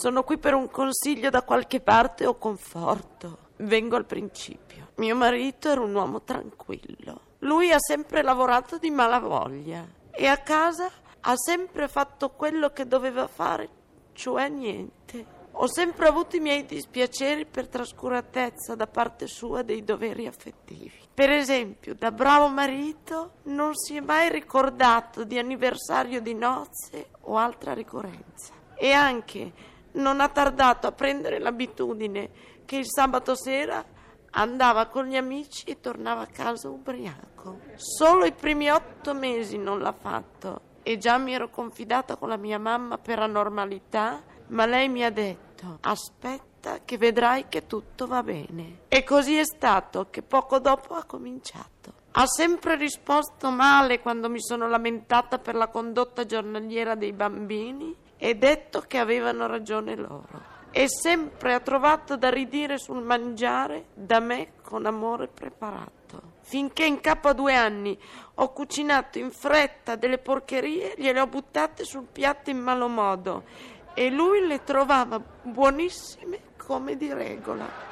Sono qui per un consiglio da qualche parte o conforto. Vengo al principio. Mio marito era un uomo tranquillo. Lui ha sempre lavorato di malavoglia e a casa ha sempre fatto quello che doveva fare, cioè niente. Ho sempre avuto i miei dispiaceri per trascuratezza da parte sua dei doveri affettivi. Per esempio, da bravo marito non si è mai ricordato di anniversario di nozze o altra ricorrenza. E anche non ha tardato a prendere l'abitudine che il sabato sera andava con gli amici e tornava a casa ubriaco. Solo i primi otto mesi non l'ha fatto e già mi ero confidata con la mia mamma per anormalità, ma lei mi ha detto aspetta che vedrai che tutto va bene. E così è stato che poco dopo ha cominciato. Ha sempre risposto male quando mi sono lamentata per la condotta giornaliera dei bambini e detto che avevano ragione loro. E sempre ha trovato da ridire sul mangiare da me con amore preparato. Finché in capo a due anni ho cucinato in fretta delle porcherie, gliele ho buttate sul piatto in malo modo e lui le trovava buonissime come di regola.